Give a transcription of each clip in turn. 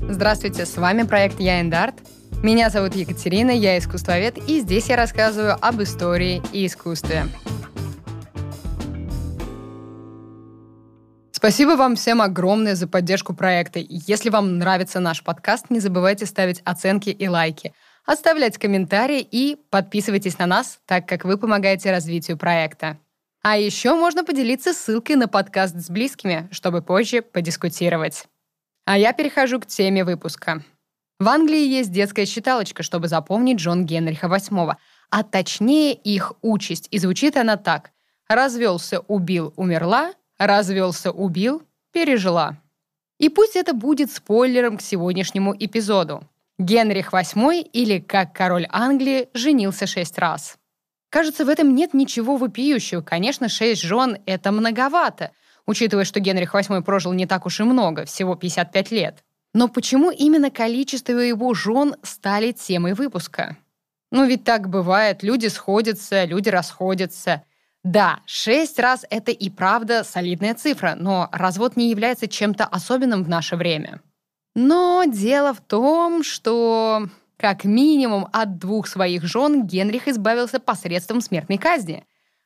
Здравствуйте, с вами проект «Я Эндарт». Меня зовут Екатерина, я искусствовед, и здесь я рассказываю об истории и искусстве. Спасибо вам всем огромное за поддержку проекта. Если вам нравится наш подкаст, не забывайте ставить оценки и лайки, оставлять комментарии и подписывайтесь на нас, так как вы помогаете развитию проекта. А еще можно поделиться ссылкой на подкаст с близкими, чтобы позже подискутировать. А я перехожу к теме выпуска. В Англии есть детская считалочка, чтобы запомнить Джон Генриха VIII, а точнее их участь, и звучит она так. «Развелся, убил, умерла, развелся, убил, пережила». И пусть это будет спойлером к сегодняшнему эпизоду. Генрих VIII, или как король Англии, женился шесть раз. Кажется, в этом нет ничего вопиющего. Конечно, шесть жен — это многовато — учитывая, что Генрих VIII прожил не так уж и много, всего 55 лет. Но почему именно количество его жен стали темой выпуска? Ну ведь так бывает, люди сходятся, люди расходятся. Да, шесть раз это и правда солидная цифра, но развод не является чем-то особенным в наше время. Но дело в том, что как минимум от двух своих жен Генрих избавился посредством смертной казни.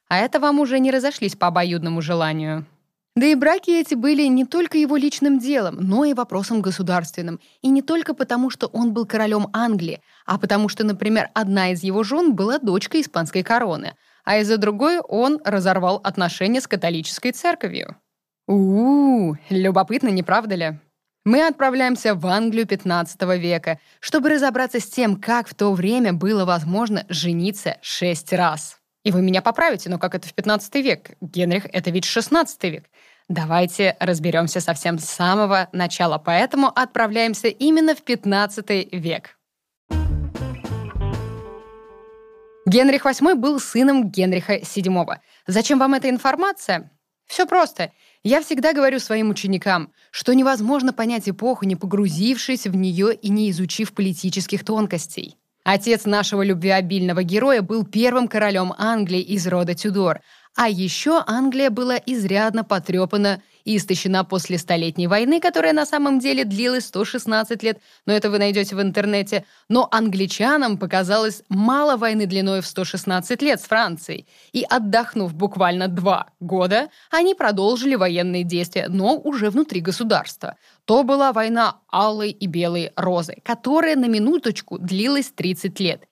А это вам уже не разошлись по обоюдному желанию. Да и браки эти были не только его личным делом, но и вопросом государственным. И не только потому, что он был королем Англии, а потому что, например, одна из его жен была дочкой испанской короны, а из-за другой он разорвал отношения с католической церковью. У-у-у, любопытно, не правда ли? Мы отправляемся в Англию 15 века, чтобы разобраться с тем, как в то время было возможно жениться шесть раз. И вы меня поправите, но как это в 15 век? Генрих — это ведь 16 век. Давайте разберемся совсем с самого начала, поэтому отправляемся именно в 15 век. Генрих VIII был сыном Генриха VII. Зачем вам эта информация? Все просто. Я всегда говорю своим ученикам, что невозможно понять эпоху, не погрузившись в нее и не изучив политических тонкостей. Отец нашего любвеобильного героя был первым королем Англии из рода Тюдор, а еще Англия была изрядно потрепана и истощена после Столетней войны, которая на самом деле длилась 116 лет, но это вы найдете в интернете. Но англичанам показалось мало войны длиной в 116 лет с Францией. И отдохнув буквально два года, они продолжили военные действия, но уже внутри государства. То была война Алой и Белой Розы, которая на минуточку длилась 30 лет.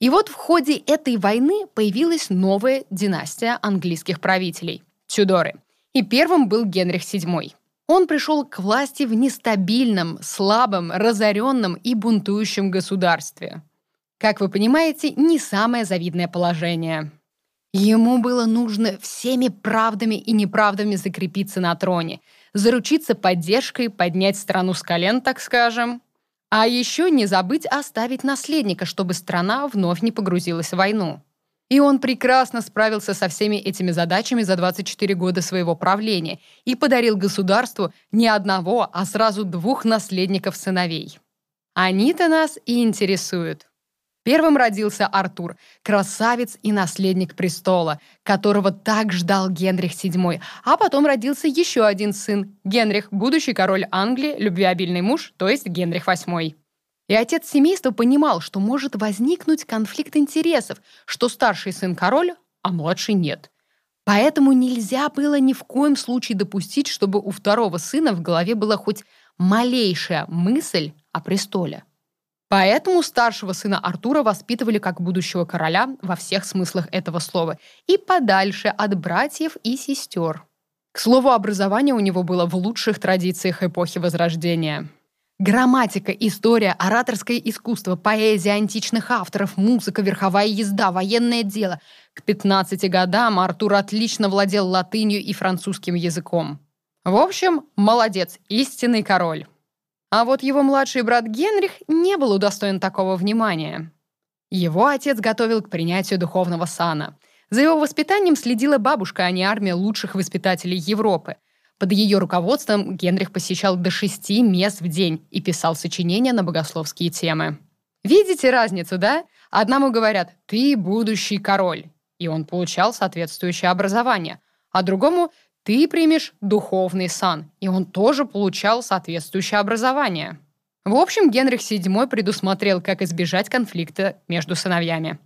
И вот в ходе этой войны появилась новая династия английских правителей – Тюдоры. И первым был Генрих VII. Он пришел к власти в нестабильном, слабом, разоренном и бунтующем государстве. Как вы понимаете, не самое завидное положение. Ему было нужно всеми правдами и неправдами закрепиться на троне, заручиться поддержкой, поднять страну с колен, так скажем, а еще не забыть оставить наследника, чтобы страна вновь не погрузилась в войну. И он прекрасно справился со всеми этими задачами за 24 года своего правления и подарил государству не одного, а сразу двух наследников-сыновей. Они-то нас и интересуют. Первым родился Артур, красавец и наследник престола, которого так ждал Генрих VII, а потом родился еще один сын, Генрих, будущий король Англии, любвеобильный муж, то есть Генрих VIII. И отец семейства понимал, что может возникнуть конфликт интересов, что старший сын король, а младший нет. Поэтому нельзя было ни в коем случае допустить, чтобы у второго сына в голове была хоть малейшая мысль о престоле. Поэтому старшего сына Артура воспитывали как будущего короля во всех смыслах этого слова и подальше от братьев и сестер. К слову, образование у него было в лучших традициях эпохи Возрождения. Грамматика, история, ораторское искусство, поэзия античных авторов, музыка, верховая езда, военное дело. К 15 годам Артур отлично владел латынью и французским языком. В общем, молодец, истинный король. А вот его младший брат Генрих не был удостоен такого внимания. Его отец готовил к принятию духовного сана. За его воспитанием следила бабушка, а не армия лучших воспитателей Европы. Под ее руководством Генрих посещал до шести мест в день и писал сочинения на богословские темы. Видите разницу, да? Одному говорят «ты будущий король», и он получал соответствующее образование, а другому ты примешь духовный сан, и он тоже получал соответствующее образование. В общем, Генрих VII предусмотрел, как избежать конфликта между сыновьями.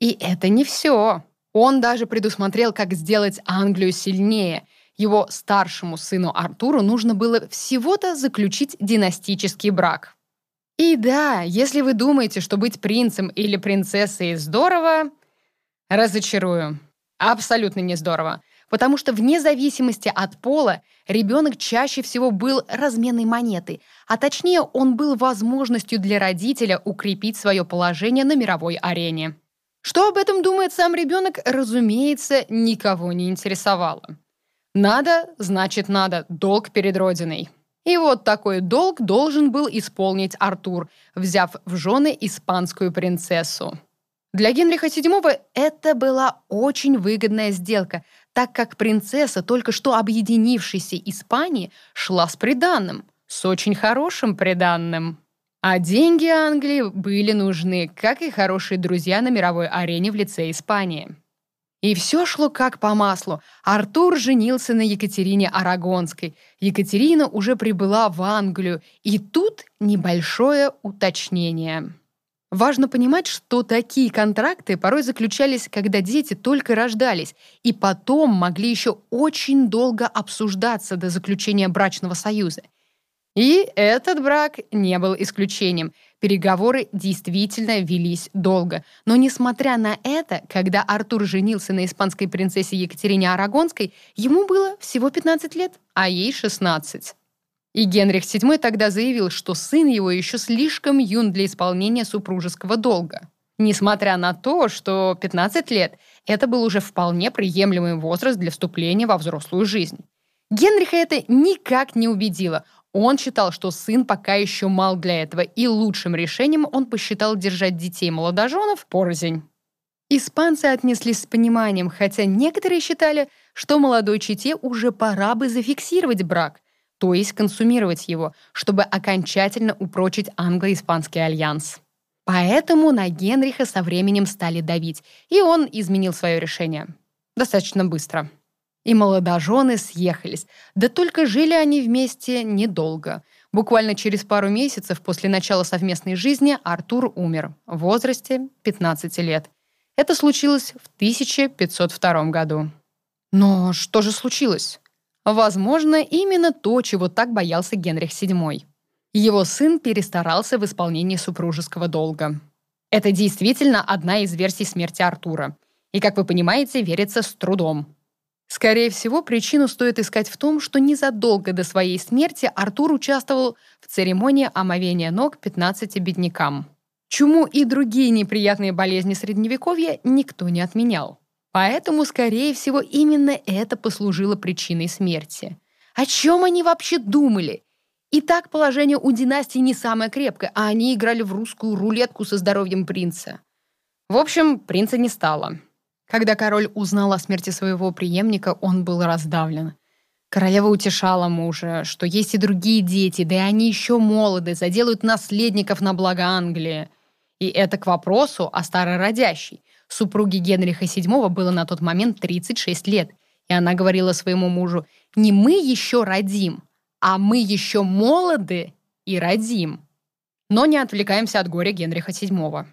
И это не все. Он даже предусмотрел, как сделать Англию сильнее. Его старшему сыну Артуру нужно было всего-то заключить династический брак. И да, если вы думаете, что быть принцем или принцессой здорово, разочарую. Абсолютно не здорово. Потому что вне зависимости от пола ребенок чаще всего был разменной монетой, а точнее он был возможностью для родителя укрепить свое положение на мировой арене. Что об этом думает сам ребенок, разумеется, никого не интересовало. Надо, значит надо, долг перед Родиной. И вот такой долг должен был исполнить Артур, взяв в жены испанскую принцессу. Для Генриха VII это была очень выгодная сделка, так как принцесса, только что объединившейся Испании, шла с приданным, с очень хорошим приданным. А деньги Англии были нужны, как и хорошие друзья на мировой арене в лице Испании. И все шло как по маслу. Артур женился на Екатерине Арагонской. Екатерина уже прибыла в Англию. И тут небольшое уточнение. Важно понимать, что такие контракты порой заключались, когда дети только рождались, и потом могли еще очень долго обсуждаться до заключения брачного союза. И этот брак не был исключением. Переговоры действительно велись долго. Но несмотря на это, когда Артур женился на испанской принцессе Екатерине Арагонской, ему было всего 15 лет, а ей 16. И Генрих VII тогда заявил, что сын его еще слишком юн для исполнения супружеского долга. Несмотря на то, что 15 лет – это был уже вполне приемлемый возраст для вступления во взрослую жизнь. Генриха это никак не убедило. Он считал, что сын пока еще мал для этого, и лучшим решением он посчитал держать детей молодоженов порознь. Испанцы отнеслись с пониманием, хотя некоторые считали, что молодой чете уже пора бы зафиксировать брак, то есть консумировать его, чтобы окончательно упрочить англо-испанский альянс. Поэтому на Генриха со временем стали давить, и он изменил свое решение. Достаточно быстро. И молодожены съехались. Да только жили они вместе недолго. Буквально через пару месяцев после начала совместной жизни Артур умер в возрасте 15 лет. Это случилось в 1502 году. Но что же случилось? Возможно, именно то, чего так боялся Генрих VII. Его сын перестарался в исполнении супружеского долга. Это действительно одна из версий смерти Артура. И, как вы понимаете, верится с трудом. Скорее всего, причину стоит искать в том, что незадолго до своей смерти Артур участвовал в церемонии омовения ног 15 беднякам. Чуму и другие неприятные болезни Средневековья никто не отменял. Поэтому, скорее всего, именно это послужило причиной смерти. О чем они вообще думали? И так положение у династии не самое крепкое, а они играли в русскую рулетку со здоровьем принца. В общем, принца не стало. Когда король узнал о смерти своего преемника, он был раздавлен. Королева утешала мужа, что есть и другие дети, да и они еще молоды, заделают наследников на благо Англии. И это к вопросу о старородящей. Супруге Генриха VII было на тот момент 36 лет, и она говорила своему мужу, «Не мы еще родим, а мы еще молоды и родим». Но не отвлекаемся от горя Генриха VII.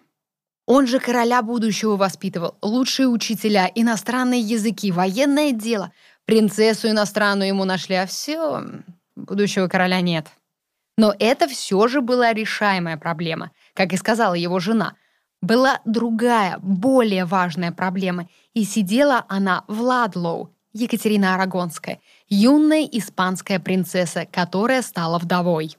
Он же короля будущего воспитывал, лучшие учителя, иностранные языки, военное дело. Принцессу иностранную ему нашли, а все, будущего короля нет. Но это все же была решаемая проблема, как и сказала его жена. Была другая, более важная проблема, и сидела она в Ладлоу, Екатерина Арагонская, юная испанская принцесса, которая стала вдовой.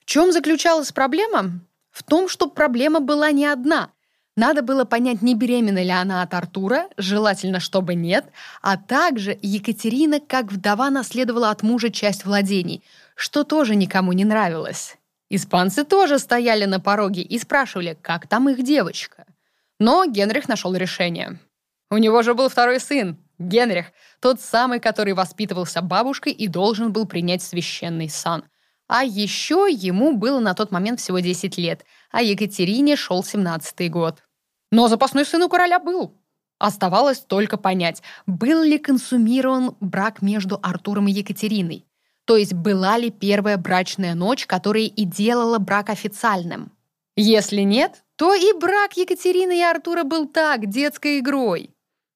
В чем заключалась проблема? В том, что проблема была не одна. Надо было понять, не беременна ли она от Артура, желательно, чтобы нет, а также Екатерина, как вдова, наследовала от мужа часть владений, что тоже никому не нравилось. Испанцы тоже стояли на пороге и спрашивали, как там их девочка. Но Генрих нашел решение. У него же был второй сын, Генрих, тот самый, который воспитывался бабушкой и должен был принять священный сан. А еще ему было на тот момент всего 10 лет, а Екатерине шел 17-й год. Но запасной сын у короля был. Оставалось только понять, был ли консумирован брак между Артуром и Екатериной. То есть была ли первая брачная ночь, которая и делала брак официальным? Если нет, то и брак Екатерины и Артура был так, детской игрой.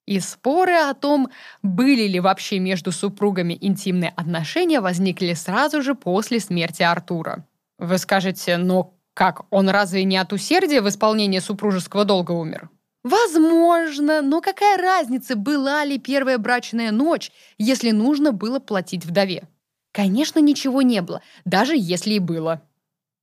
И споры о том, были ли вообще между супругами интимные отношения, возникли сразу же после смерти Артура. Вы скажете, но как, он разве не от усердия в исполнении супружеского долга умер? Возможно, но какая разница, была ли первая брачная ночь, если нужно было платить вдове? Конечно, ничего не было, даже если и было.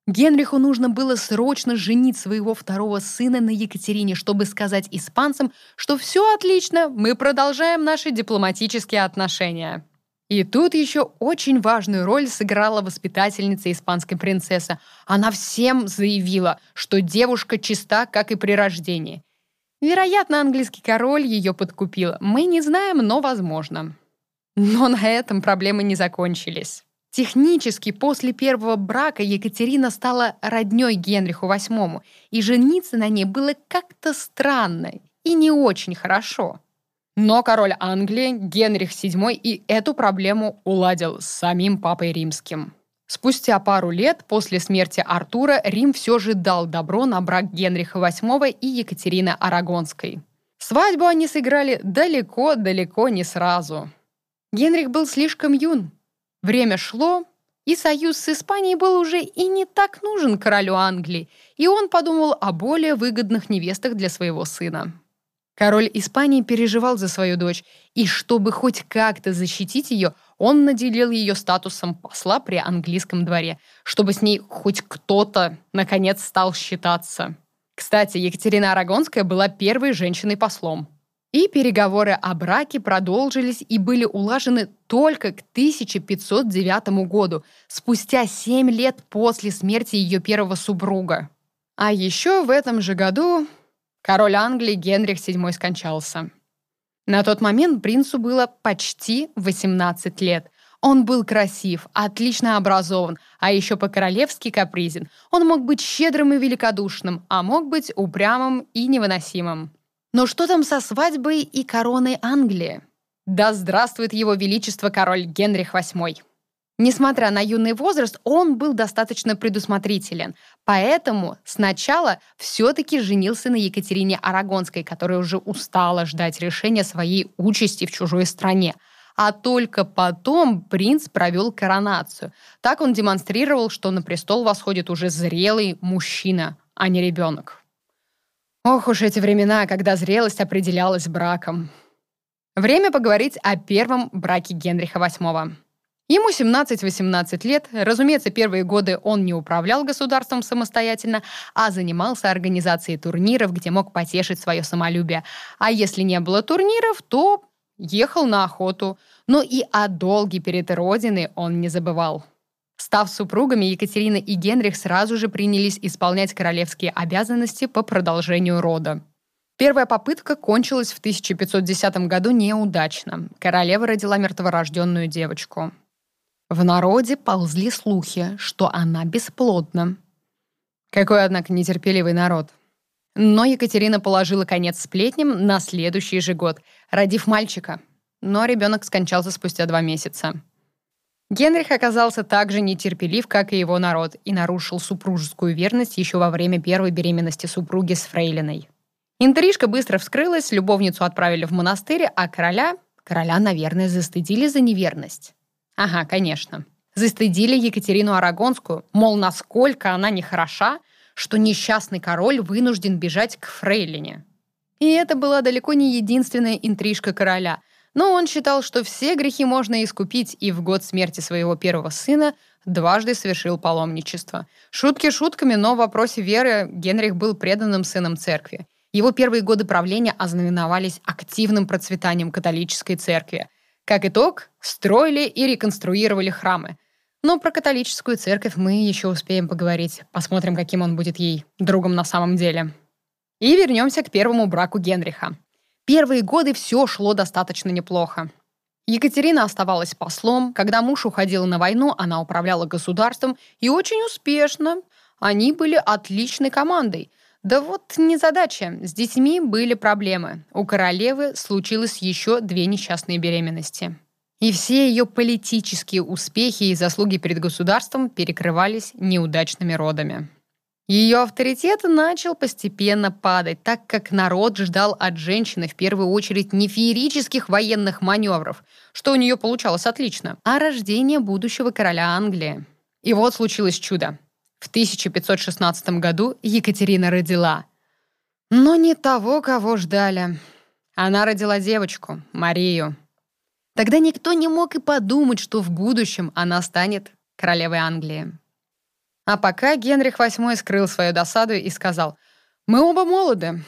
Генриху нужно было срочно женить своего второго сына на Екатерине, чтобы сказать испанцам, что все отлично, мы продолжаем наши дипломатические отношения. И тут еще очень важную роль сыграла воспитательница испанской принцессы. Она всем заявила, что девушка чиста, как и при рождении. Вероятно, английский король ее подкупил. Мы не знаем, но возможно. Но на этом проблемы не закончились. Технически после первого брака Екатерина стала роднёй Генриху VIII, и жениться на ней было как-то странно и не очень хорошо. Но король Англии Генрих VII и эту проблему уладил с самим папой римским. Спустя пару лет после смерти Артура Рим все же дал добро на брак Генриха VIII и Екатерины Арагонской. Свадьбу они сыграли далеко-далеко не сразу. Генрих был слишком юн, Время шло, и союз с Испанией был уже и не так нужен королю Англии, и он подумал о более выгодных невестах для своего сына. Король Испании переживал за свою дочь, и чтобы хоть как-то защитить ее, он наделил ее статусом посла при английском дворе, чтобы с ней хоть кто-то, наконец, стал считаться. Кстати, Екатерина Арагонская была первой женщиной-послом. И переговоры о браке продолжились и были улажены только к 1509 году, спустя 7 лет после смерти ее первого супруга. А еще в этом же году король Англии Генрих VII скончался. На тот момент принцу было почти 18 лет. Он был красив, отлично образован, а еще по-королевски капризен. Он мог быть щедрым и великодушным, а мог быть упрямым и невыносимым. Но что там со свадьбой и короной Англии? Да здравствует его величество король Генрих VIII. Несмотря на юный возраст, он был достаточно предусмотрителен, поэтому сначала все-таки женился на Екатерине Арагонской, которая уже устала ждать решения своей участи в чужой стране. А только потом принц провел коронацию. Так он демонстрировал, что на престол восходит уже зрелый мужчина, а не ребенок. Ох уж эти времена, когда зрелость определялась браком. Время поговорить о первом браке Генриха VIII. Ему 17-18 лет. Разумеется, первые годы он не управлял государством самостоятельно, а занимался организацией турниров, где мог потешить свое самолюбие. А если не было турниров, то ехал на охоту. Но и о долге перед Родиной он не забывал. Став супругами, Екатерина и Генрих сразу же принялись исполнять королевские обязанности по продолжению рода. Первая попытка кончилась в 1510 году неудачно. Королева родила мертворожденную девочку. В народе ползли слухи, что она бесплодна. Какой, однако, нетерпеливый народ. Но Екатерина положила конец сплетням на следующий же год, родив мальчика. Но ребенок скончался спустя два месяца. Генрих оказался так же нетерпелив, как и его народ, и нарушил супружескую верность еще во время первой беременности супруги с Фрейлиной. Интрижка быстро вскрылась, любовницу отправили в монастырь, а короля... Короля, наверное, застыдили за неверность. Ага, конечно. Застыдили Екатерину Арагонскую, мол, насколько она нехороша, что несчастный король вынужден бежать к Фрейлине. И это была далеко не единственная интрижка короля. Но он считал, что все грехи можно искупить, и в год смерти своего первого сына дважды совершил паломничество. Шутки шутками, но в вопросе веры Генрих был преданным сыном церкви. Его первые годы правления ознаменовались активным процветанием католической церкви. Как итог, строили и реконструировали храмы. Но про католическую церковь мы еще успеем поговорить. Посмотрим, каким он будет ей другом на самом деле. И вернемся к первому браку Генриха. Первые годы все шло достаточно неплохо. Екатерина оставалась послом. Когда муж уходил на войну, она управляла государством и очень успешно. Они были отличной командой. Да вот незадача. С детьми были проблемы. У королевы случилось еще две несчастные беременности. И все ее политические успехи и заслуги перед государством перекрывались неудачными родами. Ее авторитет начал постепенно падать, так как народ ждал от женщины в первую очередь не феерических военных маневров, что у нее получалось отлично, а рождения будущего короля Англии. И вот случилось чудо. В 1516 году Екатерина родила. Но не того, кого ждали. Она родила девочку, Марию. Тогда никто не мог и подумать, что в будущем она станет королевой Англии. А пока Генрих VIII скрыл свою досаду и сказал, «Мы оба молоды.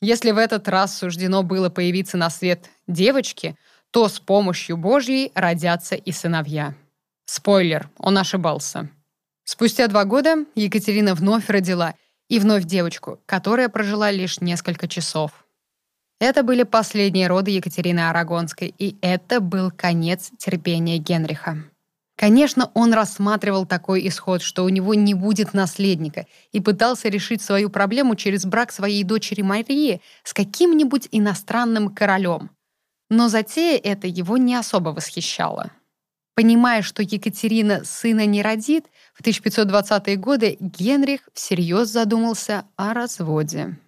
Если в этот раз суждено было появиться на свет девочки, то с помощью Божьей родятся и сыновья». Спойлер, он ошибался. Спустя два года Екатерина вновь родила и вновь девочку, которая прожила лишь несколько часов. Это были последние роды Екатерины Арагонской, и это был конец терпения Генриха. Конечно, он рассматривал такой исход, что у него не будет наследника, и пытался решить свою проблему через брак своей дочери Марии с каким-нибудь иностранным королем. Но затея эта его не особо восхищала. Понимая, что Екатерина сына не родит, в 1520-е годы Генрих всерьез задумался о разводе.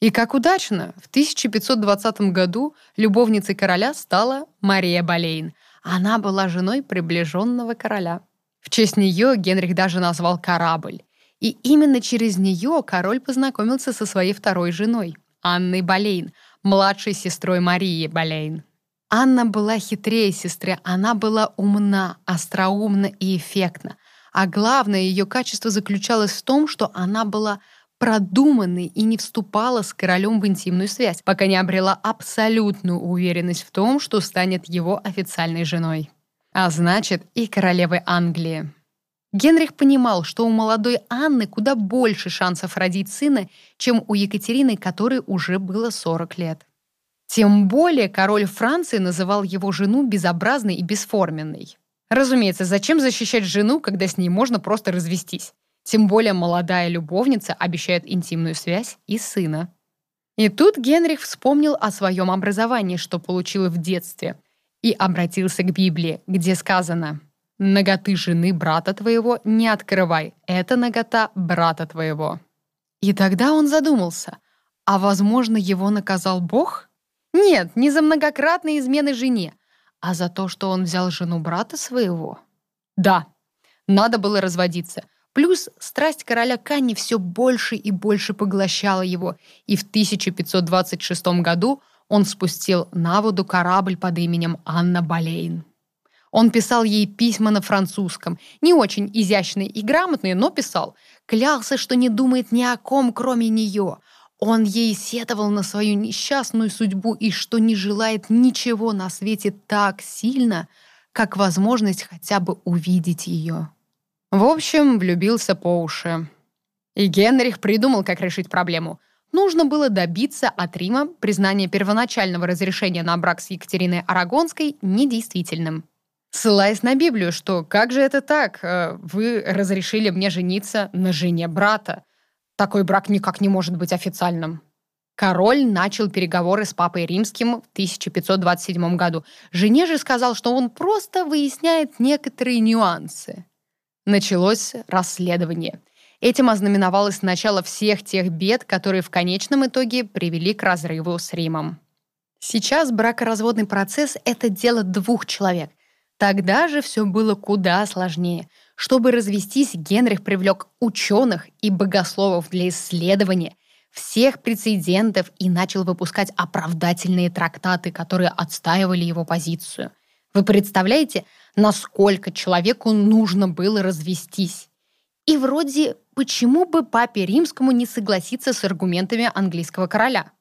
И как удачно, в 1520 году любовницей короля стала Мария Болейн — она была женой приближенного короля. В честь нее Генрих даже назвал корабль. И именно через нее король познакомился со своей второй женой, Анной Болейн, младшей сестрой Марии Болейн. Анна была хитрее сестры, она была умна, остроумна и эффектна. А главное ее качество заключалось в том, что она была продуманной и не вступала с королем в интимную связь, пока не обрела абсолютную уверенность в том, что станет его официальной женой. А значит, и королевой Англии. Генрих понимал, что у молодой Анны куда больше шансов родить сына, чем у Екатерины, которой уже было 40 лет. Тем более король Франции называл его жену безобразной и бесформенной. Разумеется, зачем защищать жену, когда с ней можно просто развестись? Тем более молодая любовница обещает интимную связь и сына. И тут Генрих вспомнил о своем образовании, что получил в детстве, и обратился к Библии, где сказано «Наготы жены брата твоего не открывай, это нагота брата твоего». И тогда он задумался, а возможно, его наказал Бог? Нет, не за многократные измены жене, а за то, что он взял жену брата своего. Да, надо было разводиться – Плюс страсть короля Канни все больше и больше поглощала его, и в 1526 году он спустил на воду корабль под именем Анна Болейн. Он писал ей письма на французском, не очень изящные и грамотные, но писал. Клялся, что не думает ни о ком, кроме нее. Он ей сетовал на свою несчастную судьбу и что не желает ничего на свете так сильно, как возможность хотя бы увидеть ее. В общем, влюбился по уши. И Генрих придумал, как решить проблему. Нужно было добиться от Рима признания первоначального разрешения на брак с Екатериной Арагонской недействительным. Ссылаясь на Библию, что «как же это так? Э, вы разрешили мне жениться на жене брата. Такой брак никак не может быть официальным». Король начал переговоры с папой римским в 1527 году. Жене же сказал, что он просто выясняет некоторые нюансы. Началось расследование. Этим ознаменовалось начало всех тех бед, которые в конечном итоге привели к разрыву с Римом. Сейчас бракоразводный процесс — это дело двух человек. Тогда же все было куда сложнее. Чтобы развестись, Генрих привлек ученых и богословов для исследования всех прецедентов и начал выпускать оправдательные трактаты, которые отстаивали его позицию. Вы представляете, насколько человеку нужно было развестись. И вроде, почему бы папе римскому не согласиться с аргументами английского короля?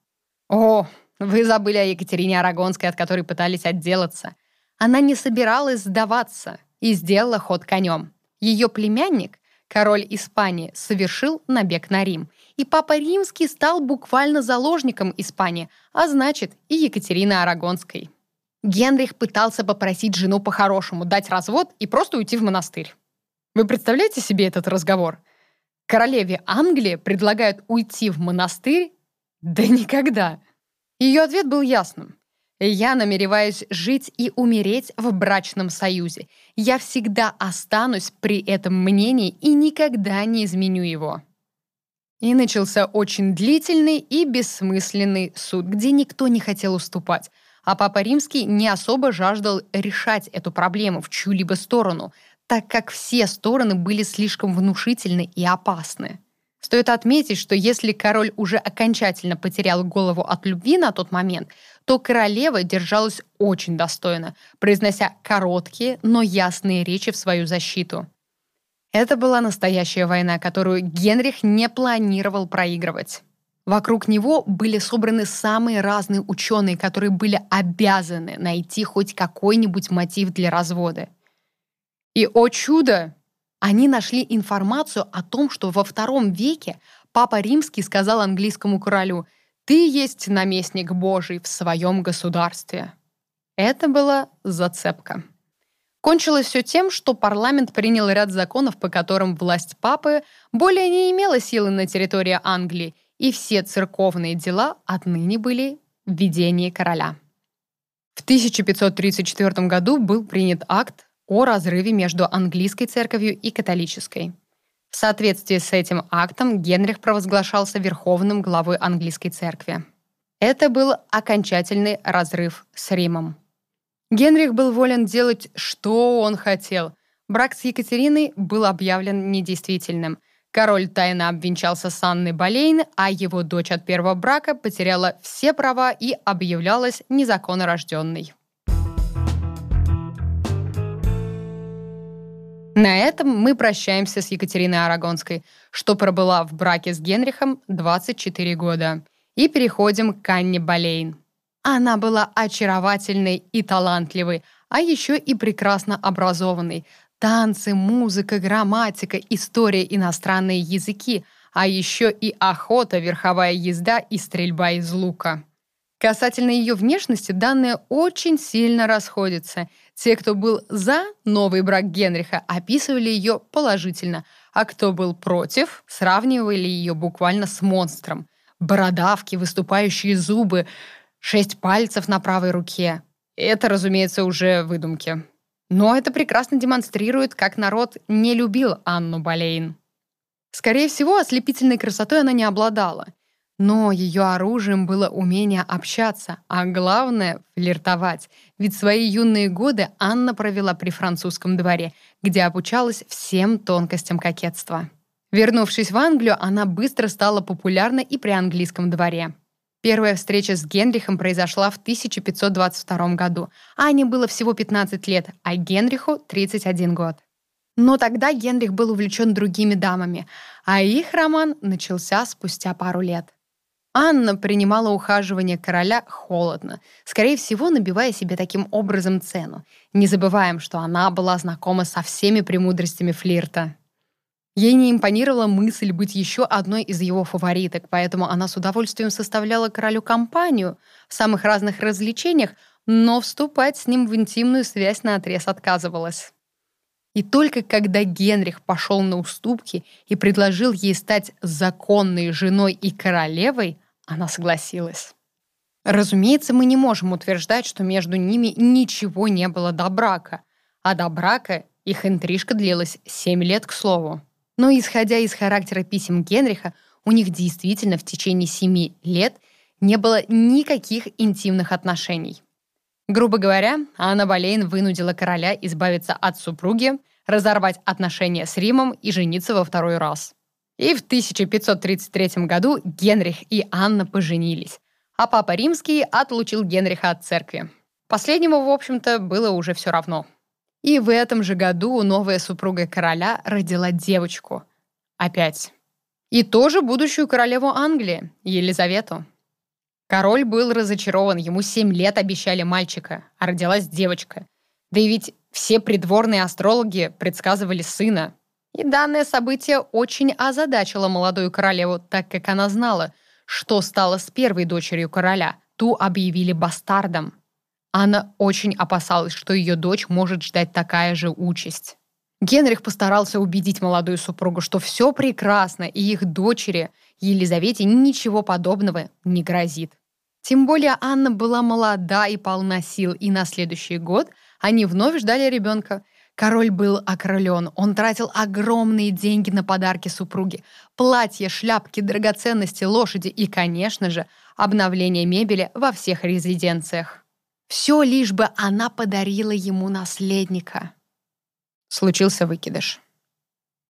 О, вы забыли о Екатерине Арагонской, от которой пытались отделаться. Она не собиралась сдаваться и сделала ход конем. Ее племянник, король Испании, совершил набег на Рим. И папа римский стал буквально заложником Испании, а значит и Екатерины Арагонской. Генрих пытался попросить жену по-хорошему дать развод и просто уйти в монастырь. Вы представляете себе этот разговор? Королеве Англии предлагают уйти в монастырь? Да никогда. Ее ответ был ясным. Я намереваюсь жить и умереть в брачном союзе. Я всегда останусь при этом мнении и никогда не изменю его». И начался очень длительный и бессмысленный суд, где никто не хотел уступать. А Папа Римский не особо жаждал решать эту проблему в чью-либо сторону, так как все стороны были слишком внушительны и опасны. Стоит отметить, что если король уже окончательно потерял голову от любви на тот момент, то королева держалась очень достойно, произнося короткие, но ясные речи в свою защиту. Это была настоящая война, которую Генрих не планировал проигрывать. Вокруг него были собраны самые разные ученые, которые были обязаны найти хоть какой-нибудь мотив для развода. И, о чудо, они нашли информацию о том, что во втором веке Папа Римский сказал английскому королю «Ты есть наместник Божий в своем государстве». Это была зацепка. Кончилось все тем, что парламент принял ряд законов, по которым власть папы более не имела силы на территории Англии, и все церковные дела отныне были в ведении короля. В 1534 году был принят акт о разрыве между английской церковью и католической. В соответствии с этим актом Генрих провозглашался верховным главой английской церкви. Это был окончательный разрыв с Римом. Генрих был волен делать, что он хотел. Брак с Екатериной был объявлен недействительным. Король тайно обвенчался с Анной Болейн, а его дочь от первого брака потеряла все права и объявлялась незаконно рожденной. На этом мы прощаемся с Екатериной Арагонской, что пробыла в браке с Генрихом 24 года, и переходим к Анне Болейн. Она была очаровательной и талантливой, а еще и прекрасно образованной. Танцы, музыка, грамматика, история, иностранные языки, а еще и охота, верховая езда и стрельба из лука. Касательно ее внешности данные очень сильно расходятся. Те, кто был за новый брак Генриха, описывали ее положительно, а кто был против, сравнивали ее буквально с монстром. Бородавки, выступающие зубы, шесть пальцев на правой руке. Это, разумеется, уже выдумки. Но это прекрасно демонстрирует, как народ не любил Анну Болейн. Скорее всего, ослепительной красотой она не обладала. Но ее оружием было умение общаться, а главное — флиртовать. Ведь свои юные годы Анна провела при французском дворе, где обучалась всем тонкостям кокетства. Вернувшись в Англию, она быстро стала популярна и при английском дворе. Первая встреча с Генрихом произошла в 1522 году. Ане было всего 15 лет, а Генриху 31 год. Но тогда Генрих был увлечен другими дамами, а их роман начался спустя пару лет. Анна принимала ухаживание короля холодно, скорее всего, набивая себе таким образом цену. Не забываем, что она была знакома со всеми премудростями флирта. Ей не импонировала мысль быть еще одной из его фавориток, поэтому она с удовольствием составляла королю компанию в самых разных развлечениях, но вступать с ним в интимную связь на отрез отказывалась. И только когда Генрих пошел на уступки и предложил ей стать законной женой и королевой, она согласилась. Разумеется, мы не можем утверждать, что между ними ничего не было до брака, а до брака их интрижка длилась 7 лет, к слову. Но исходя из характера писем Генриха, у них действительно в течение семи лет не было никаких интимных отношений. Грубо говоря, Анна Болейн вынудила короля избавиться от супруги, разорвать отношения с Римом и жениться во второй раз. И в 1533 году Генрих и Анна поженились, а папа римский отлучил Генриха от церкви. Последнему, в общем-то, было уже все равно. И в этом же году новая супруга короля родила девочку. Опять. И тоже будущую королеву Англии, Елизавету. Король был разочарован, ему семь лет обещали мальчика, а родилась девочка. Да и ведь все придворные астрологи предсказывали сына. И данное событие очень озадачило молодую королеву, так как она знала, что стало с первой дочерью короля. Ту объявили бастардом. Анна очень опасалась, что ее дочь может ждать такая же участь. Генрих постарался убедить молодую супругу, что все прекрасно, и их дочери Елизавете ничего подобного не грозит. Тем более Анна была молода и полна сил, и на следующий год они вновь ждали ребенка. Король был окрылен, он тратил огромные деньги на подарки супруге. Платья, шляпки, драгоценности, лошади и, конечно же, обновление мебели во всех резиденциях. Все лишь бы она подарила ему наследника. Случился выкидыш.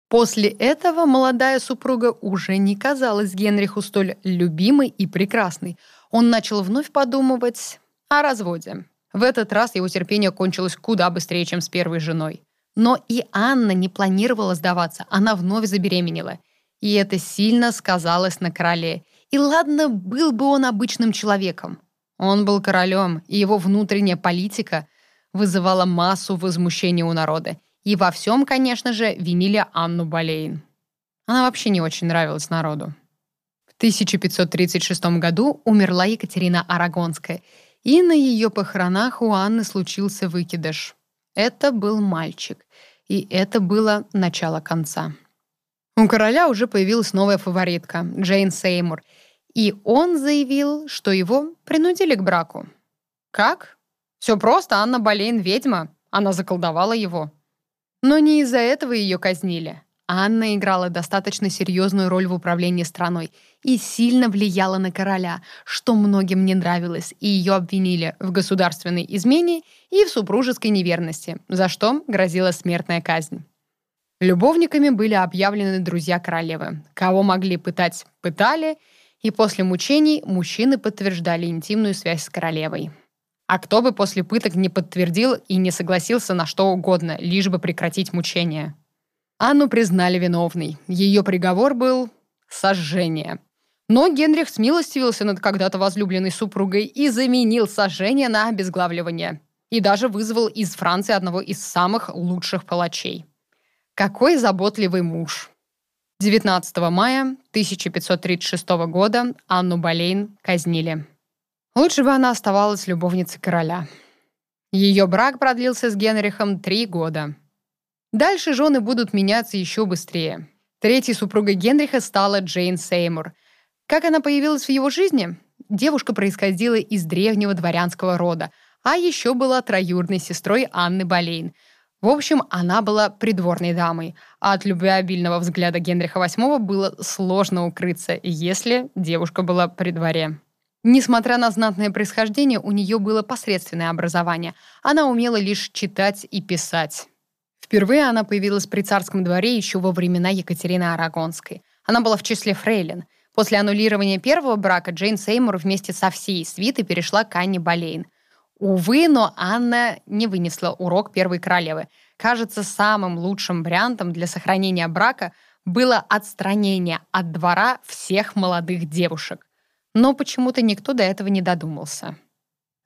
После этого молодая супруга уже не казалась Генриху столь любимой и прекрасной — он начал вновь подумывать о разводе. В этот раз его терпение кончилось куда быстрее, чем с первой женой. Но и Анна не планировала сдаваться, она вновь забеременела. И это сильно сказалось на короле. И ладно, был бы он обычным человеком. Он был королем, и его внутренняя политика вызывала массу возмущения у народа. И во всем, конечно же, винили Анну Болейн. Она вообще не очень нравилась народу. 1536 году умерла Екатерина Арагонская, и на ее похоронах у Анны случился выкидыш. Это был мальчик, и это было начало конца. У короля уже появилась новая фаворитка, Джейн Сеймур, и он заявил, что его принудили к браку. Как? Все просто, Анна Болейн ведьма, она заколдовала его. Но не из-за этого ее казнили. Анна играла достаточно серьезную роль в управлении страной и сильно влияла на короля, что многим не нравилось, и ее обвинили в государственной измене и в супружеской неверности, за что грозила смертная казнь. Любовниками были объявлены друзья королевы. Кого могли пытать, пытали, и после мучений мужчины подтверждали интимную связь с королевой. А кто бы после пыток не подтвердил и не согласился на что угодно, лишь бы прекратить мучения? Анну признали виновной. Ее приговор был сожжение. Но Генрих смилостивился над когда-то возлюбленной супругой и заменил сожжение на обезглавливание. И даже вызвал из Франции одного из самых лучших палачей. Какой заботливый муж. 19 мая 1536 года Анну Болейн казнили. Лучше бы она оставалась любовницей короля. Ее брак продлился с Генрихом три года. Дальше жены будут меняться еще быстрее. Третьей супругой Генриха стала Джейн Сеймур. Как она появилась в его жизни? Девушка происходила из древнего дворянского рода, а еще была троюрной сестрой Анны Болейн. В общем, она была придворной дамой, а от любвеобильного взгляда Генриха VIII было сложно укрыться, если девушка была при дворе. Несмотря на знатное происхождение, у нее было посредственное образование. Она умела лишь читать и писать. Впервые она появилась при царском дворе еще во времена Екатерины Арагонской. Она была в числе фрейлин. После аннулирования первого брака Джейн Сеймур вместе со всей свитой перешла к Анне Болейн. Увы, но Анна не вынесла урок первой королевы. Кажется, самым лучшим вариантом для сохранения брака было отстранение от двора всех молодых девушек. Но почему-то никто до этого не додумался.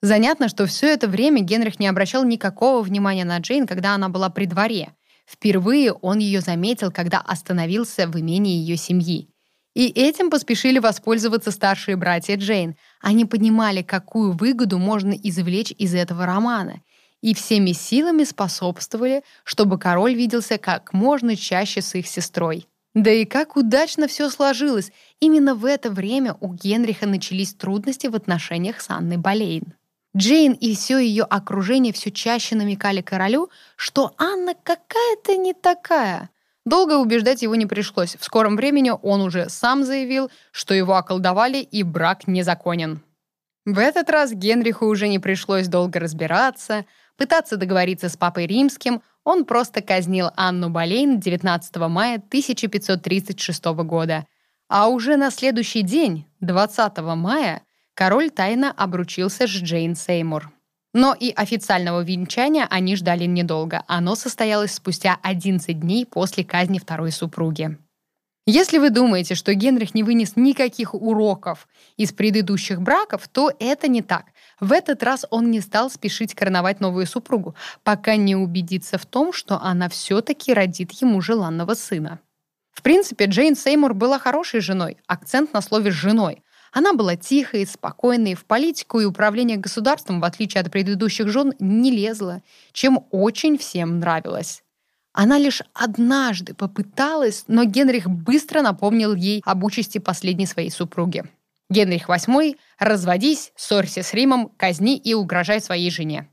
Занятно, что все это время Генрих не обращал никакого внимания на Джейн, когда она была при дворе. Впервые он ее заметил, когда остановился в имении ее семьи. И этим поспешили воспользоваться старшие братья Джейн. Они понимали, какую выгоду можно извлечь из этого романа. И всеми силами способствовали, чтобы король виделся как можно чаще с их сестрой. Да и как удачно все сложилось. Именно в это время у Генриха начались трудности в отношениях с Анной Болейн. Джейн и все ее окружение все чаще намекали королю, что Анна какая-то не такая. Долго убеждать его не пришлось. В скором времени он уже сам заявил, что его околдовали и брак незаконен. В этот раз Генриху уже не пришлось долго разбираться, пытаться договориться с папой римским, он просто казнил Анну Болейн 19 мая 1536 года. А уже на следующий день, 20 мая, король тайно обручился с Джейн Сеймур. Но и официального венчания они ждали недолго. Оно состоялось спустя 11 дней после казни второй супруги. Если вы думаете, что Генрих не вынес никаких уроков из предыдущих браков, то это не так. В этот раз он не стал спешить короновать новую супругу, пока не убедится в том, что она все-таки родит ему желанного сына. В принципе, Джейн Сеймур была хорошей женой, акцент на слове «женой», она была тихой, спокойной, в политику и управление государством, в отличие от предыдущих жен, не лезла, чем очень всем нравилось. Она лишь однажды попыталась, но Генрих быстро напомнил ей об участи последней своей супруги. Генрих VIII «разводись, ссорься с Римом, казни и угрожай своей жене».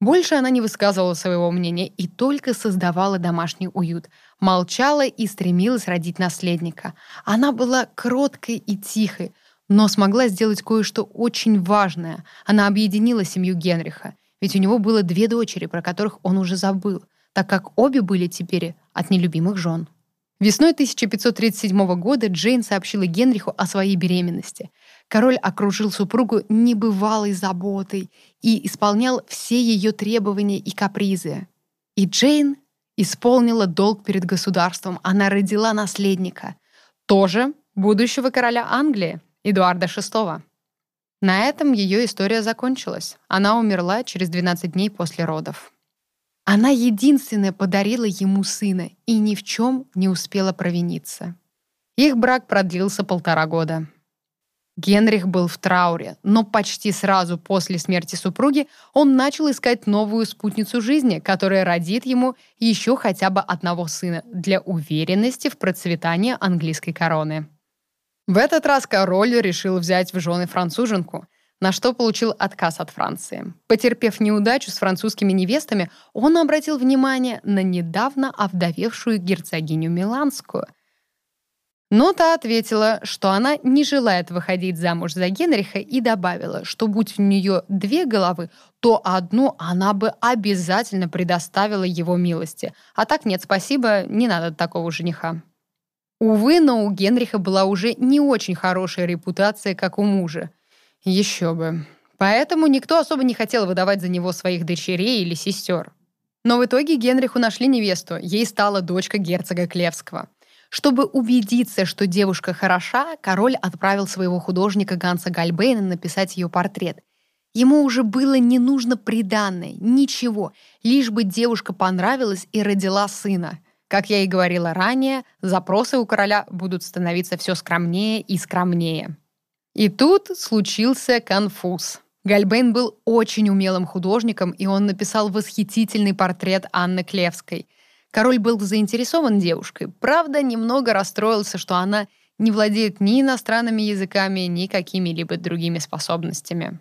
Больше она не высказывала своего мнения и только создавала домашний уют, молчала и стремилась родить наследника. Она была кроткой и тихой, но смогла сделать кое-что очень важное. Она объединила семью Генриха, ведь у него было две дочери, про которых он уже забыл, так как обе были теперь от нелюбимых жен. Весной 1537 года Джейн сообщила Генриху о своей беременности. Король окружил супругу небывалой заботой и исполнял все ее требования и капризы. И Джейн исполнила долг перед государством. Она родила наследника, тоже будущего короля Англии, Эдуарда VI. На этом ее история закончилась. Она умерла через 12 дней после родов. Она единственная подарила ему сына и ни в чем не успела провиниться. Их брак продлился полтора года. Генрих был в трауре, но почти сразу после смерти супруги он начал искать новую спутницу жизни, которая родит ему еще хотя бы одного сына для уверенности в процветании английской короны. В этот раз король решил взять в жены француженку, на что получил отказ от Франции. Потерпев неудачу с французскими невестами, он обратил внимание на недавно овдовевшую герцогиню Миланскую – но та ответила, что она не желает выходить замуж за Генриха и добавила, что будь у нее две головы, то одну она бы обязательно предоставила его милости. А так нет, спасибо, не надо такого жениха. Увы, но у Генриха была уже не очень хорошая репутация, как у мужа. Еще бы. Поэтому никто особо не хотел выдавать за него своих дочерей или сестер. Но в итоге Генриху нашли невесту. Ей стала дочка герцога Клевского. Чтобы убедиться, что девушка хороша, король отправил своего художника Ганса Гальбейна написать ее портрет. Ему уже было не нужно приданное, ничего, лишь бы девушка понравилась и родила сына. Как я и говорила ранее, запросы у короля будут становиться все скромнее и скромнее. И тут случился конфуз. Гальбейн был очень умелым художником, и он написал восхитительный портрет Анны Клевской – Король был заинтересован девушкой, правда, немного расстроился, что она не владеет ни иностранными языками, ни какими-либо другими способностями.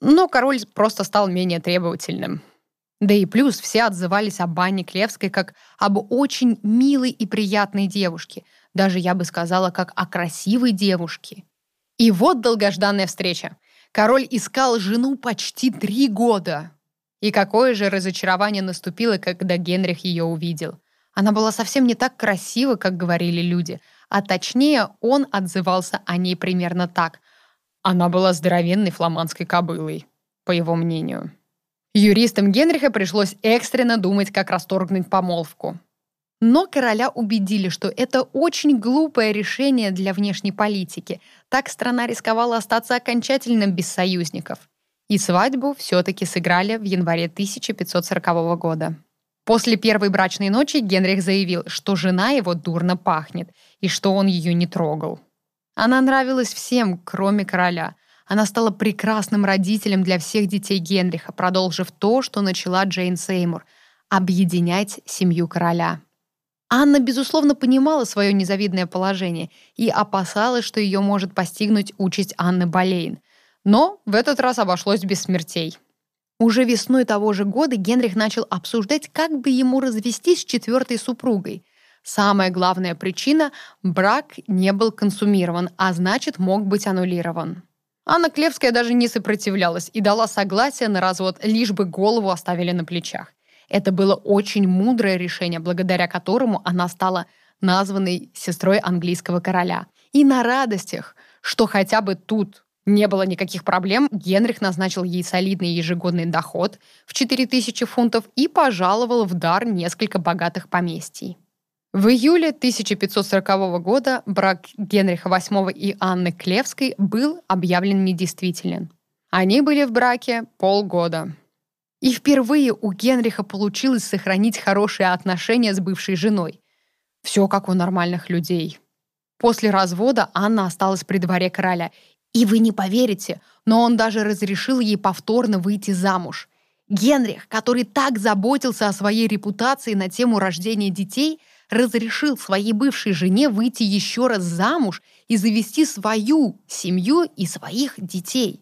Но король просто стал менее требовательным. Да и плюс все отзывались об Анне Клевской как об очень милой и приятной девушке. Даже, я бы сказала, как о красивой девушке. И вот долгожданная встреча. Король искал жену почти три года. И какое же разочарование наступило, когда Генрих ее увидел. Она была совсем не так красива, как говорили люди, а точнее он отзывался о ней примерно так. Она была здоровенной фламандской кобылой, по его мнению. Юристам Генриха пришлось экстренно думать, как расторгнуть помолвку. Но короля убедили, что это очень глупое решение для внешней политики. Так страна рисковала остаться окончательно без союзников. И свадьбу все-таки сыграли в январе 1540 года. После первой брачной ночи Генрих заявил, что жена его дурно пахнет и что он ее не трогал. Она нравилась всем, кроме короля. Она стала прекрасным родителем для всех детей Генриха, продолжив то, что начала Джейн Сеймур — объединять семью короля. Анна, безусловно, понимала свое незавидное положение и опасалась, что ее может постигнуть участь Анны Болейн. Но в этот раз обошлось без смертей. Уже весной того же года Генрих начал обсуждать, как бы ему развестись с четвертой супругой. Самая главная причина – брак не был консумирован, а значит, мог быть аннулирован. Анна Клевская даже не сопротивлялась и дала согласие на развод, лишь бы голову оставили на плечах. Это было очень мудрое решение, благодаря которому она стала названной сестрой английского короля. И на радостях, что хотя бы тут не было никаких проблем, Генрих назначил ей солидный ежегодный доход в 4000 фунтов и пожаловал в дар несколько богатых поместий. В июле 1540 года брак Генриха VIII и Анны Клевской был объявлен недействителен. Они были в браке полгода. И впервые у Генриха получилось сохранить хорошие отношения с бывшей женой. Все как у нормальных людей. После развода Анна осталась при дворе короля и вы не поверите, но он даже разрешил ей повторно выйти замуж. Генрих, который так заботился о своей репутации на тему рождения детей, разрешил своей бывшей жене выйти еще раз замуж и завести свою семью и своих детей.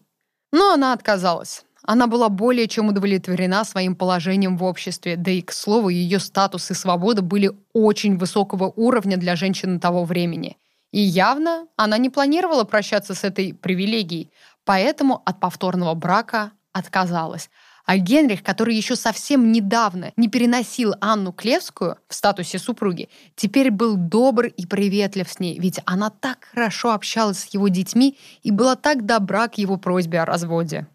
Но она отказалась. Она была более чем удовлетворена своим положением в обществе, да и, к слову, ее статус и свобода были очень высокого уровня для женщины того времени. И явно она не планировала прощаться с этой привилегией, поэтому от повторного брака отказалась. А Генрих, который еще совсем недавно не переносил Анну Клевскую в статусе супруги, теперь был добр и приветлив с ней, ведь она так хорошо общалась с его детьми и была так добра к его просьбе о разводе.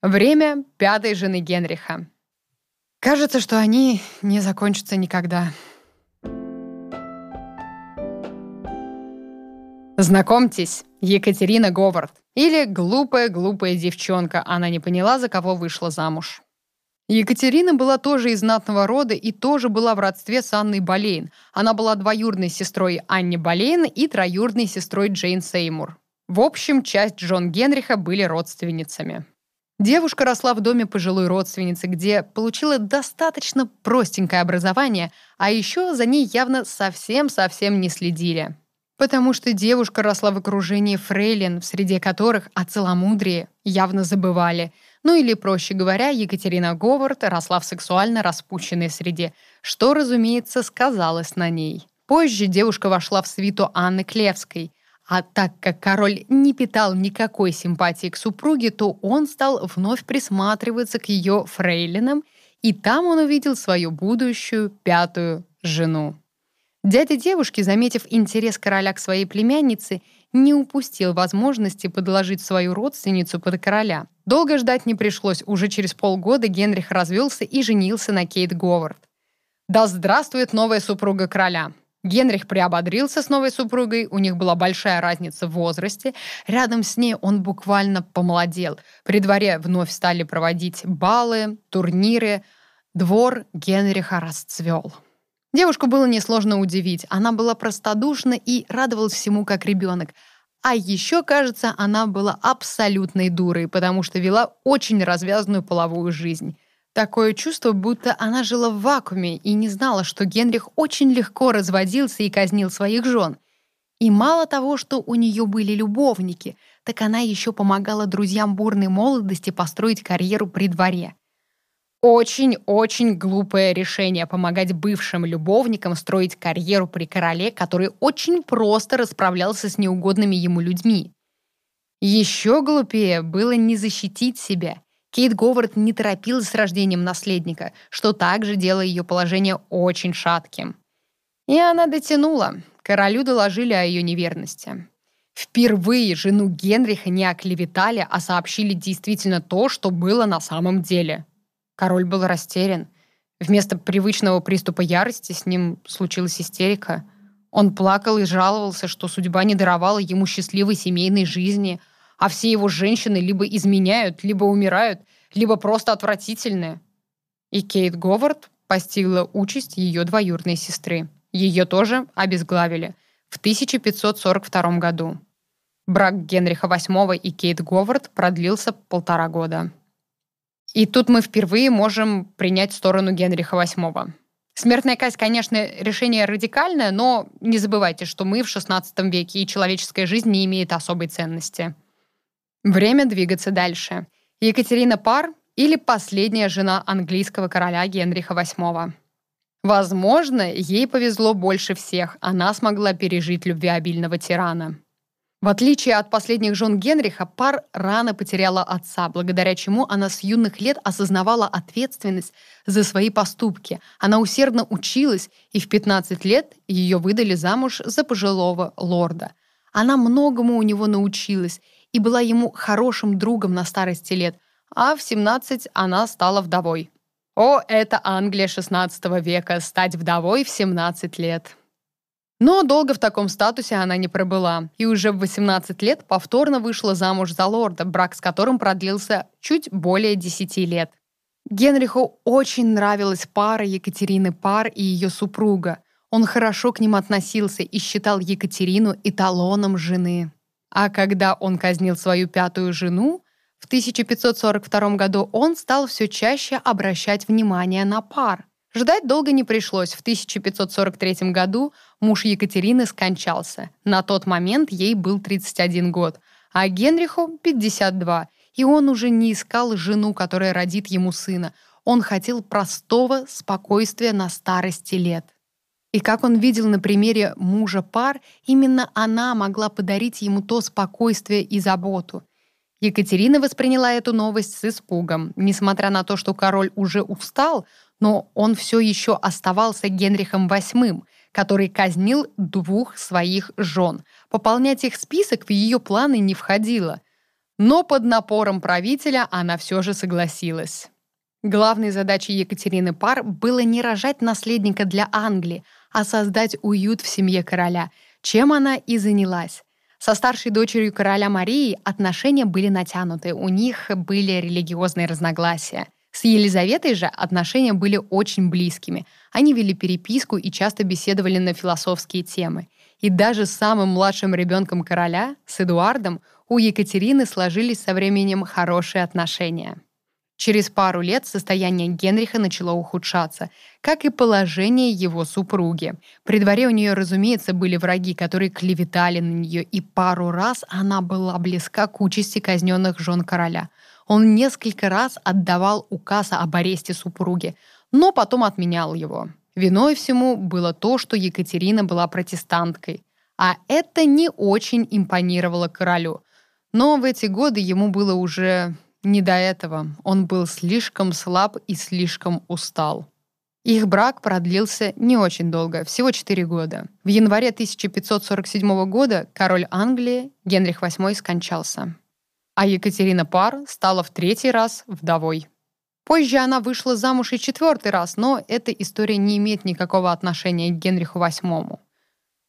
Время пятой жены Генриха. Кажется, что они не закончатся никогда. Знакомьтесь, Екатерина Говард. Или глупая-глупая девчонка, она не поняла, за кого вышла замуж. Екатерина была тоже из знатного рода и тоже была в родстве с Анной Болейн. Она была двоюродной сестрой Анни Болейн и троюродной сестрой Джейн Сеймур. В общем, часть Джон Генриха были родственницами. Девушка росла в доме пожилой родственницы, где получила достаточно простенькое образование, а еще за ней явно совсем-совсем не следили. Потому что девушка росла в окружении фрейлин, в среде которых о целомудрии явно забывали. Ну или, проще говоря, Екатерина Говард росла в сексуально распущенной среде, что, разумеется, сказалось на ней. Позже девушка вошла в свиту Анны Клевской, а так как король не питал никакой симпатии к супруге, то он стал вновь присматриваться к ее фрейлинам, и там он увидел свою будущую пятую жену. Дядя девушки, заметив интерес короля к своей племяннице, не упустил возможности подложить свою родственницу под короля. Долго ждать не пришлось, уже через полгода Генрих развелся и женился на Кейт Говард. Да здравствует новая супруга короля! Генрих приободрился с новой супругой, у них была большая разница в возрасте. Рядом с ней он буквально помолодел. При дворе вновь стали проводить балы, турниры. Двор Генриха расцвел. Девушку было несложно удивить. Она была простодушна и радовалась всему как ребенок. А еще, кажется, она была абсолютной дурой, потому что вела очень развязанную половую жизнь. Такое чувство, будто она жила в вакууме и не знала, что Генрих очень легко разводился и казнил своих жен. И мало того, что у нее были любовники, так она еще помогала друзьям бурной молодости построить карьеру при дворе. Очень-очень глупое решение помогать бывшим любовникам строить карьеру при короле, который очень просто расправлялся с неугодными ему людьми. Еще глупее было не защитить себя Кейт Говард не торопилась с рождением наследника, что также делало ее положение очень шатким. И она дотянула. Королю доложили о ее неверности. Впервые жену Генриха не оклеветали, а сообщили действительно то, что было на самом деле. Король был растерян. Вместо привычного приступа ярости с ним случилась истерика. Он плакал и жаловался, что судьба не даровала ему счастливой семейной жизни – а все его женщины либо изменяют, либо умирают, либо просто отвратительные. И Кейт Говард постигла участь ее двоюродной сестры. Ее тоже обезглавили в 1542 году. Брак Генриха VIII и Кейт Говард продлился полтора года. И тут мы впервые можем принять сторону Генриха VIII. Смертная казнь, конечно, решение радикальное, но не забывайте, что мы в XVI веке, и человеческая жизнь не имеет особой ценности. Время двигаться дальше. Екатерина Пар или последняя жена английского короля Генриха VIII. Возможно, ей повезло больше всех. Она смогла пережить любвеобильного тирана. В отличие от последних жен Генриха, Пар рано потеряла отца, благодаря чему она с юных лет осознавала ответственность за свои поступки. Она усердно училась, и в 15 лет ее выдали замуж за пожилого лорда. Она многому у него научилась и была ему хорошим другом на старости лет, а в 17 она стала вдовой. О, это Англия XVI века, стать вдовой в 17 лет. Но долго в таком статусе она не пробыла, и уже в 18 лет повторно вышла замуж за лорда, брак с которым продлился чуть более 10 лет. Генриху очень нравилась пара Екатерины Пар и ее супруга. Он хорошо к ним относился и считал Екатерину эталоном жены. А когда он казнил свою пятую жену, в 1542 году он стал все чаще обращать внимание на пар. Ждать долго не пришлось. В 1543 году муж Екатерины скончался. На тот момент ей был 31 год, а Генриху — 52. И он уже не искал жену, которая родит ему сына. Он хотел простого спокойствия на старости лет. И как он видел на примере мужа пар, именно она могла подарить ему то спокойствие и заботу. Екатерина восприняла эту новость с испугом. Несмотря на то, что король уже устал, но он все еще оставался Генрихом VIII, который казнил двух своих жен. Пополнять их список в ее планы не входило. Но под напором правителя она все же согласилась. Главной задачей Екатерины Пар было не рожать наследника для Англии, а создать уют в семье короля, чем она и занялась. Со старшей дочерью короля Марии отношения были натянуты, у них были религиозные разногласия. С Елизаветой же отношения были очень близкими. Они вели переписку и часто беседовали на философские темы. И даже с самым младшим ребенком короля, с Эдуардом, у Екатерины сложились со временем хорошие отношения. Через пару лет состояние Генриха начало ухудшаться, как и положение его супруги. При дворе у нее, разумеется, были враги, которые клеветали на нее, и пару раз она была близка к участи казненных жен короля. Он несколько раз отдавал указ об аресте супруги, но потом отменял его. Виной всему было то, что Екатерина была протестанткой, а это не очень импонировало королю. Но в эти годы ему было уже не до этого. Он был слишком слаб и слишком устал. Их брак продлился не очень долго, всего 4 года. В январе 1547 года король Англии Генрих VIII скончался. А Екатерина Пар стала в третий раз вдовой. Позже она вышла замуж и четвертый раз, но эта история не имеет никакого отношения к Генриху VIII.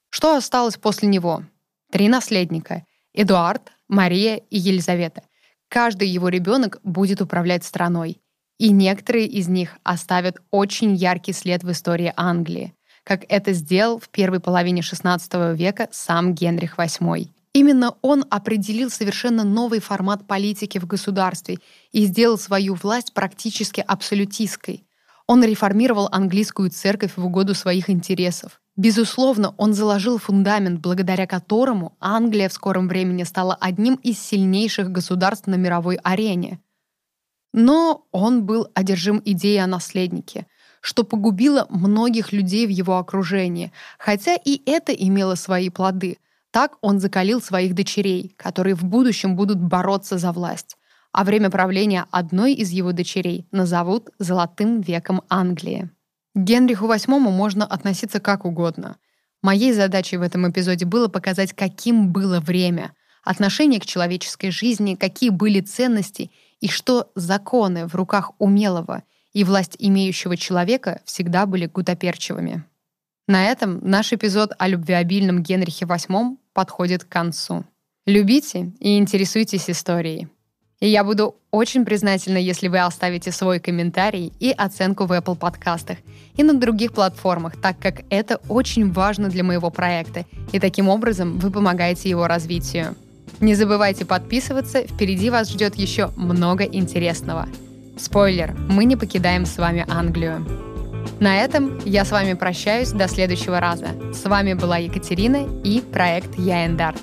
Что осталось после него? Три наследника – Эдуард, Мария и Елизавета. Каждый его ребенок будет управлять страной. И некоторые из них оставят очень яркий след в истории Англии, как это сделал в первой половине XVI века сам Генрих VIII. Именно он определил совершенно новый формат политики в государстве и сделал свою власть практически абсолютистской. Он реформировал английскую церковь в угоду своих интересов. Безусловно, он заложил фундамент, благодаря которому Англия в скором времени стала одним из сильнейших государств на мировой арене. Но он был одержим идеей о наследнике, что погубило многих людей в его окружении, хотя и это имело свои плоды. Так он закалил своих дочерей, которые в будущем будут бороться за власть. А время правления одной из его дочерей назовут «золотым веком Англии». Генриху VIII можно относиться как угодно. Моей задачей в этом эпизоде было показать, каким было время, отношение к человеческой жизни, какие были ценности и что законы в руках умелого и власть имеющего человека всегда были гутоперчивыми. На этом наш эпизод о любвеобильном Генрихе VIII подходит к концу. Любите и интересуйтесь историей. И я буду очень признательна, если вы оставите свой комментарий и оценку в Apple подкастах и на других платформах, так как это очень важно для моего проекта, и таким образом вы помогаете его развитию. Не забывайте подписываться, впереди вас ждет еще много интересного. Спойлер, мы не покидаем с вами Англию. На этом я с вами прощаюсь до следующего раза. С вами была Екатерина и проект Я.